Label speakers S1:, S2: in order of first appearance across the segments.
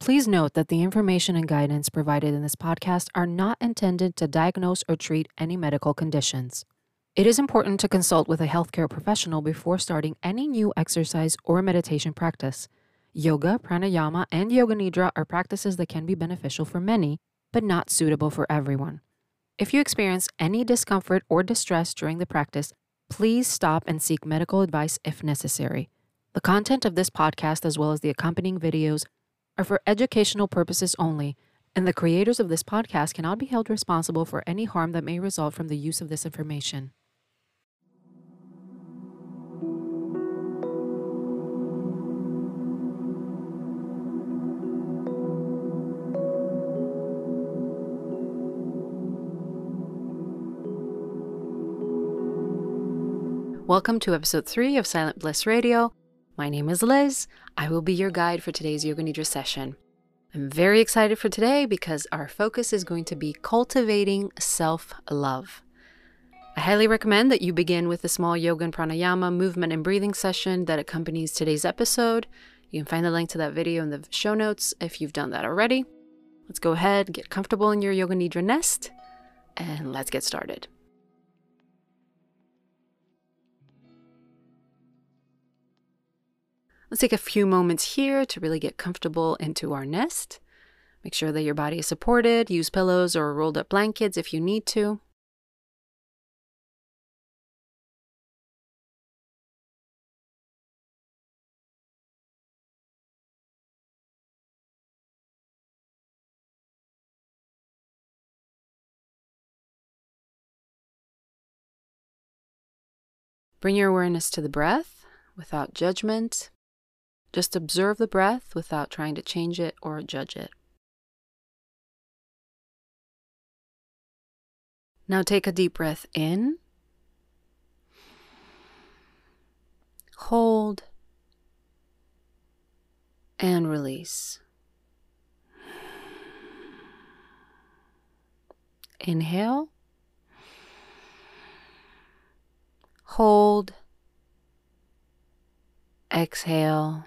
S1: Please note that the information and guidance provided in this podcast are not intended to diagnose or treat any medical conditions. It is important to consult with a healthcare professional before starting any new exercise or meditation practice. Yoga, pranayama, and yoga nidra are practices that can be beneficial for many, but not suitable for everyone. If you experience any discomfort or distress during the practice, please stop and seek medical advice if necessary. The content of this podcast, as well as the accompanying videos, are for educational purposes only, and the creators of this podcast cannot be held responsible for any harm that may result from the use of this information. Welcome to episode 3 of Silent Bliss Radio. My name is Liz. I will be your guide for today's Yoga Nidra session. I'm very excited for today because our focus is going to be cultivating self love. I highly recommend that you begin with a small yoga and pranayama movement and breathing session that accompanies today's episode. You can find the link to that video in the show notes if you've done that already. Let's go ahead, get comfortable in your Yoga Nidra nest, and let's get started. Let's take a few moments here to really get comfortable into our nest. Make sure that your body is supported. Use pillows or rolled up blankets if you need to. Bring your awareness to the breath without judgment. Just observe the breath without trying to change it or judge it. Now take a deep breath in. Hold and release. Inhale. Hold. Exhale.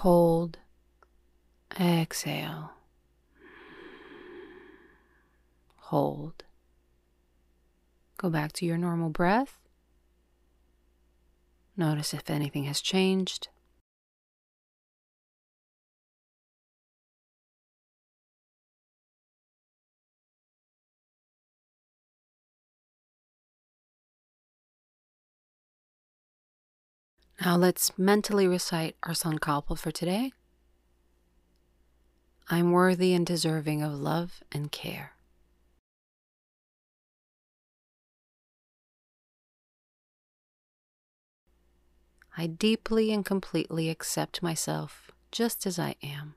S1: Hold. Exhale. Hold. Go back to your normal breath. Notice if anything has changed. Now let's mentally recite our Sankalpa for today. I'm worthy and deserving of love and care. I deeply and completely accept myself just as I am.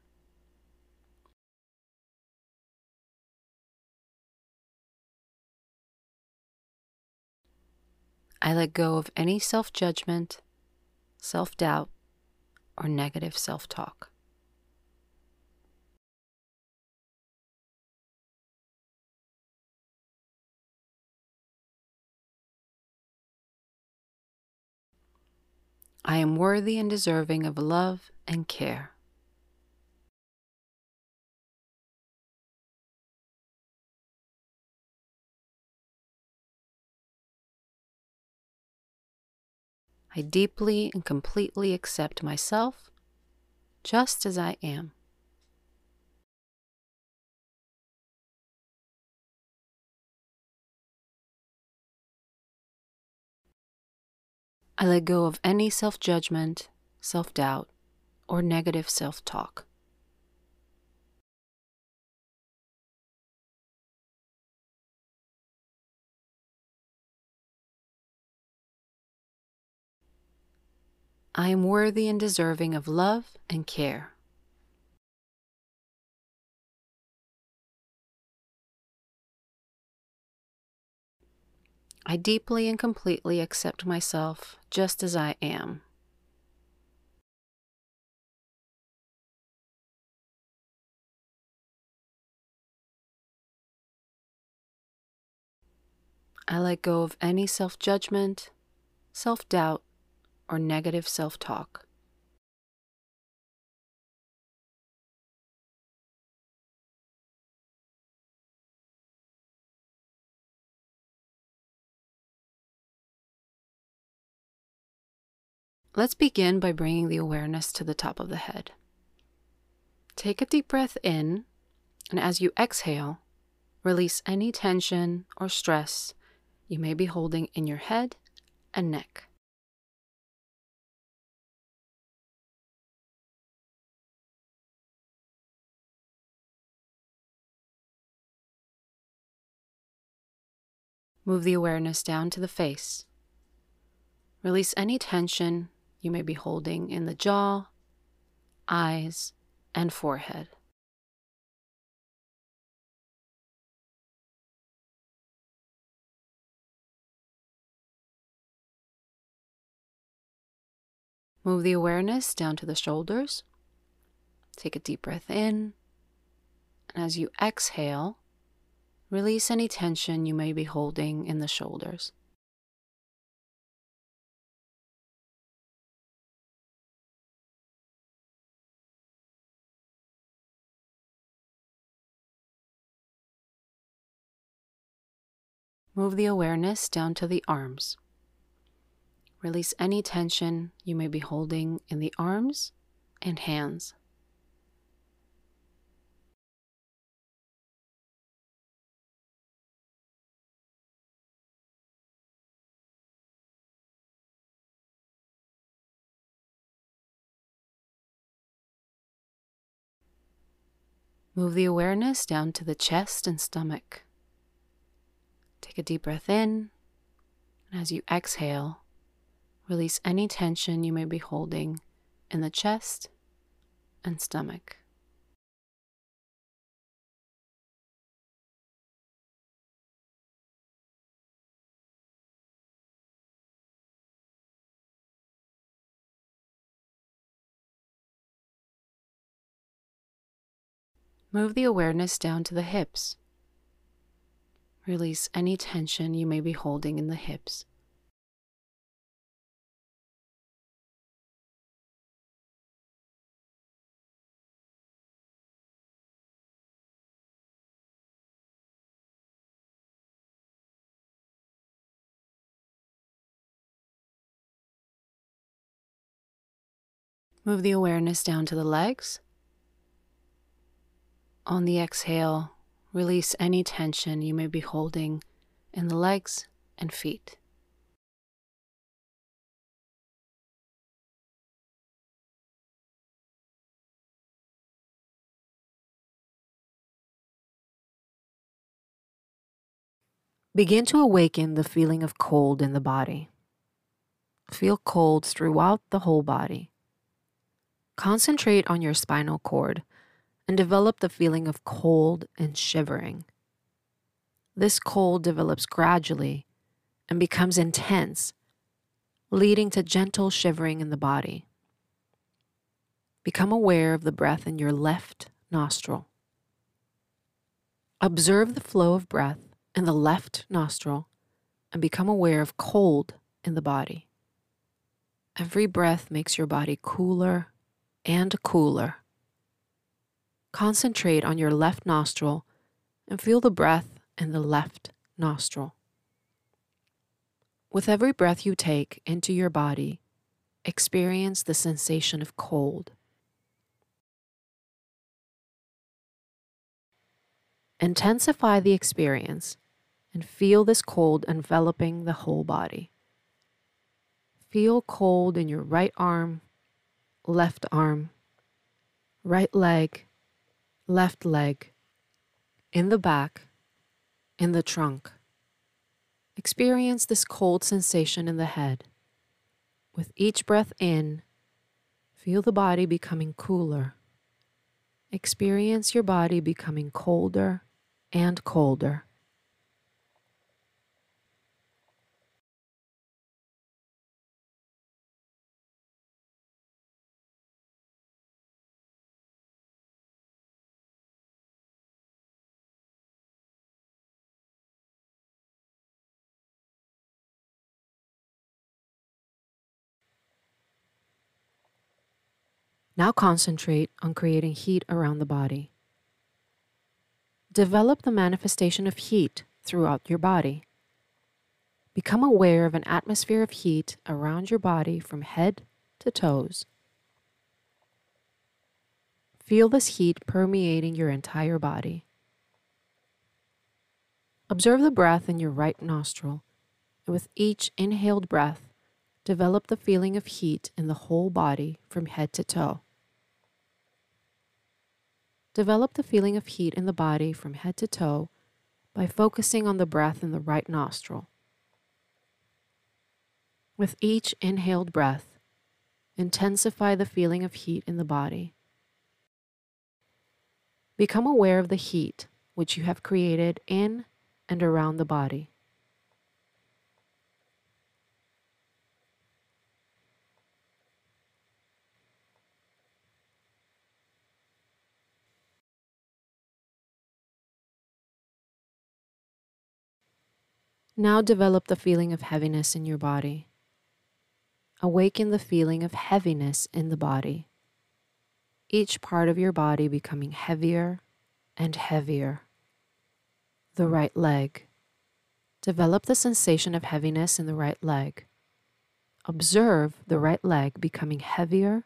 S1: I let go of any self judgment self doubt, or negative self talk. I am worthy and deserving of love and care. I deeply and completely accept myself just as I am. I let go of any self judgment, self doubt, or negative self talk. I am worthy and deserving of love and care. I deeply and completely accept myself just as I am. I let go of any self judgment, self doubt, or negative self talk. Let's begin by bringing the awareness to the top of the head. Take a deep breath in, and as you exhale, release any tension or stress you may be holding in your head and neck. Move the awareness down to the face. Release any tension you may be holding in the jaw, eyes, and forehead. Move the awareness down to the shoulders. Take a deep breath in. And as you exhale, release any tension you may be holding in the shoulders. Move the awareness down to the arms. Release any tension you may be holding in the arms and hands. Move the awareness down to the chest and stomach. Take a deep breath in, and as you exhale, release any tension you may be holding in the chest and stomach. Move the awareness down to the hips. Release any tension you may be holding in the hips. Move the awareness down to the legs. On the exhale, Release any tension you may be holding in the legs and feet. Begin to awaken the feeling of cold in the body. Feel cold throughout the whole body. Concentrate on your spinal cord and develop the feeling of cold and shivering. This cold develops gradually and becomes intense, leading to gentle shivering in the body. Become aware of the breath in your left nostril. Observe the flow of breath in the left nostril and become aware of cold in the body. Every breath makes your body cooler and cooler. Concentrate on your left nostril and feel the breath in the left nostril. With every breath you take into your body, experience the sensation of cold. Intensify the experience and feel this cold enveloping the whole body. Feel cold in your right arm, left arm, right leg, left leg, in the back, in the trunk. Experience this cold sensation in the head. With each breath in, feel the body becoming cooler. Experience your body becoming colder and colder. Now concentrate on creating heat around the body. Develop the manifestation of heat throughout your body. Become aware of an atmosphere of heat around your body from head to toes. Feel this heat permeating your entire body. Observe the breath in your right nostril, and with each inhaled breath, develop the feeling of heat in the whole body from head to toe. Develop the feeling of heat in the body from head to toe by focusing on the breath in the right nostril. With each inhaled breath, intensify the feeling of heat in the body. Become aware of the heat which you have created in and around the body. Now develop the feeling of heaviness in your body. Awaken the feeling of heaviness in the body. Each part of your body becoming heavier and heavier. The right leg. Develop the sensation of heaviness in the right leg. Observe the right leg becoming heavier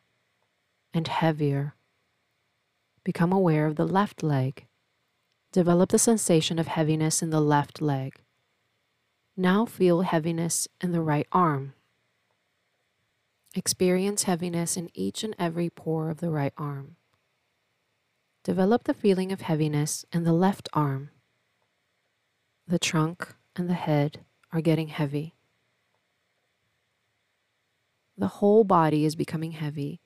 S1: and heavier. Become aware of the left leg. Develop the sensation of heaviness in the left leg. Now feel heaviness in the right arm. Experience heaviness in each and every pore of the right arm. Develop the feeling of heaviness in the left arm. The trunk and the head are getting heavy. The whole body is becoming heavy,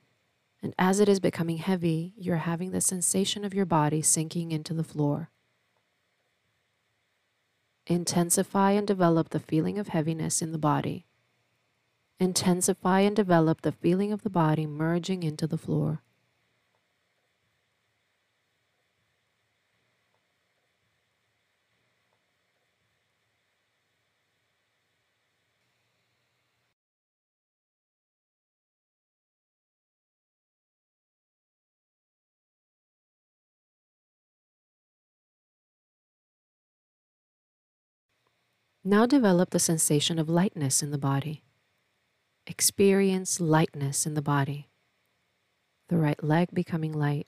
S1: and as it is becoming heavy, you're having the sensation of your body sinking into the floor. Intensify and develop the feeling of heaviness in the body. Intensify and develop the feeling of the body merging into the floor. Now develop the sensation of lightness in the body. Experience lightness in the body. The right leg becoming light,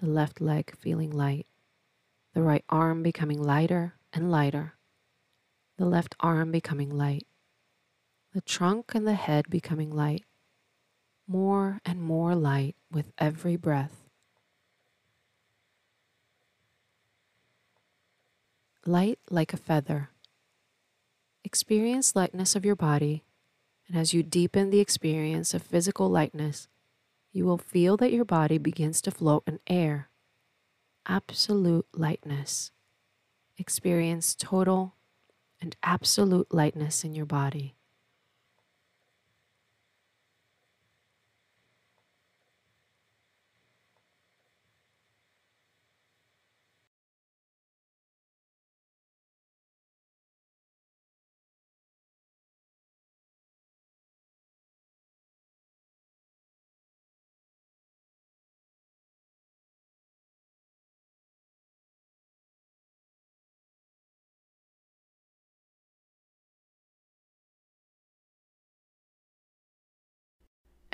S1: the left leg feeling light, the right arm becoming lighter and lighter, the left arm becoming light, the trunk and the head becoming light, more and more light with every breath. Light like a feather Experience lightness of your body, and as you deepen the experience of physical lightness, you will feel that your body begins to float in air. Absolute lightness. Experience total and absolute lightness in your body.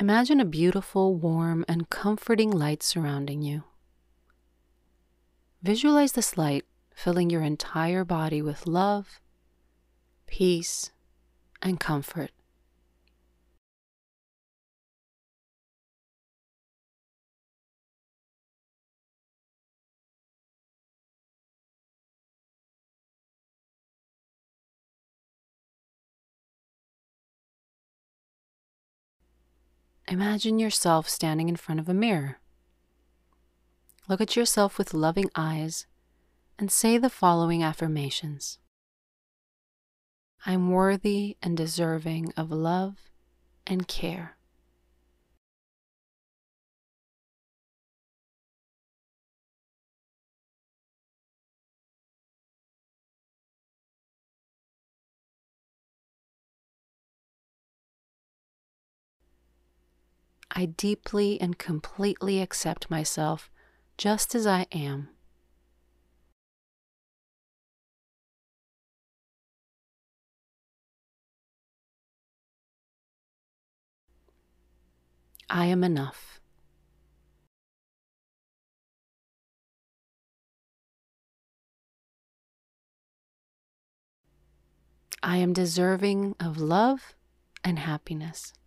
S1: Imagine a beautiful, warm, and comforting light surrounding you. Visualize this light filling your entire body with love, peace, and comfort. Imagine yourself standing in front of a mirror. Look at yourself with loving eyes and say the following affirmations I'm worthy and deserving of love and care. I deeply and completely accept myself just as I am. I am enough. I am deserving of love and happiness.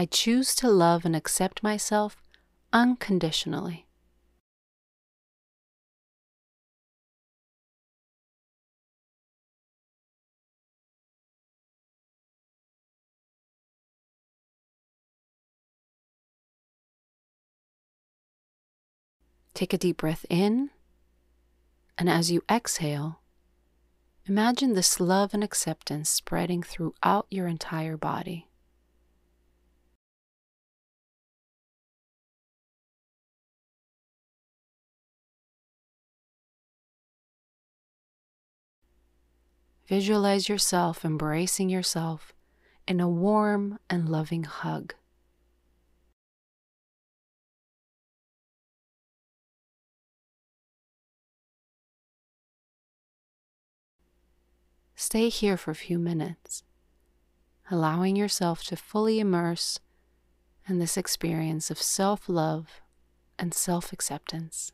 S1: I choose to love and accept myself unconditionally. Take a deep breath in, and as you exhale, imagine this love and acceptance spreading throughout your entire body. Visualize yourself embracing yourself in a warm and loving hug. Stay here for a few minutes, allowing yourself to fully immerse in this experience of self love and self acceptance.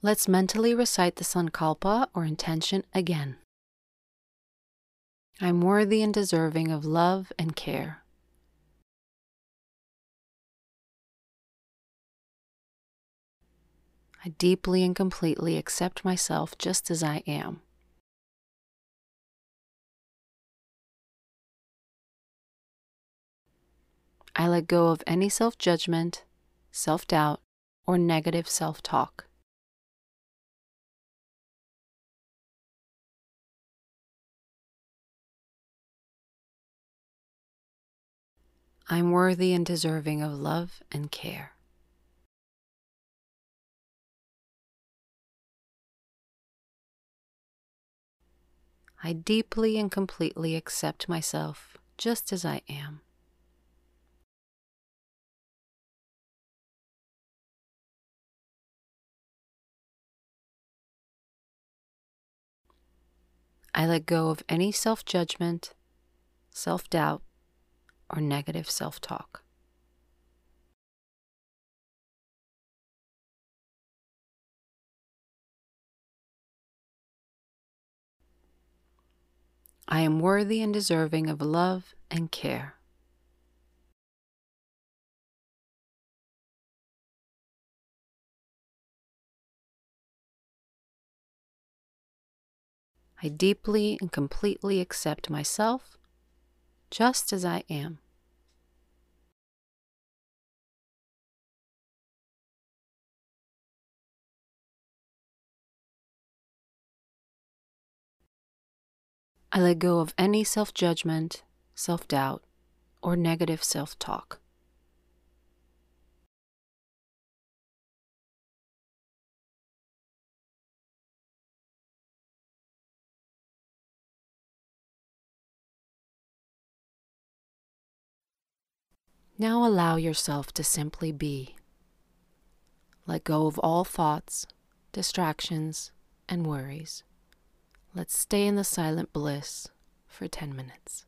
S1: Let's mentally recite the Sankalpa or intention again. I'm worthy and deserving of love and care. I deeply and completely accept myself just as I am. I let go of any self judgment, self doubt, or negative self talk. I'm worthy and deserving of love and care. I deeply and completely accept myself just as I am. I let go of any self judgment, self doubt, or negative self talk. I am worthy and deserving of love and care. I deeply and completely accept myself just as I am. I let go of any self judgment, self doubt, or negative self talk. Now allow yourself to simply be. Let go of all thoughts, distractions, and worries. Let's stay in the silent bliss for 10 minutes.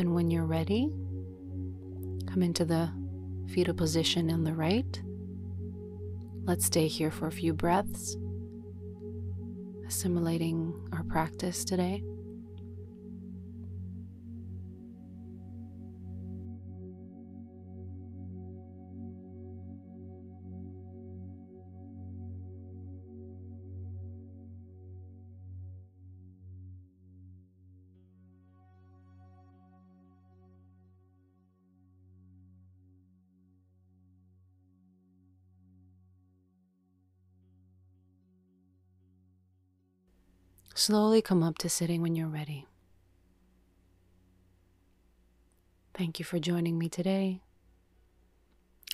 S1: And when you're ready, come into the fetal position on the right. Let's stay here for a few breaths, assimilating our practice today. Slowly come up to sitting when you're ready. Thank you for joining me today.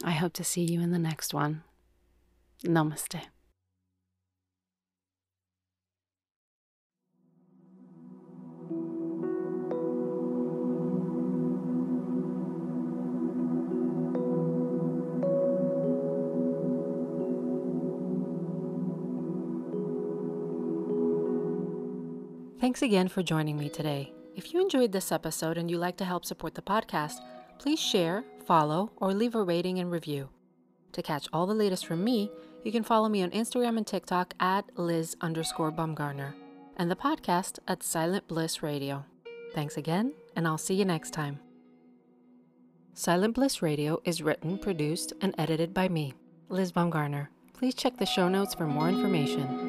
S1: I hope to see you in the next one. Namaste. Thanks again for joining me today. If you enjoyed this episode and you'd like to help support the podcast, please share, follow, or leave a rating and review. To catch all the latest from me, you can follow me on Instagram and TikTok at Liz underscore Bumgarner and the podcast at Silent Bliss Radio. Thanks again, and I'll see you next time. Silent Bliss Radio is written, produced, and edited by me, Liz Bumgarner. Please check the show notes for more information.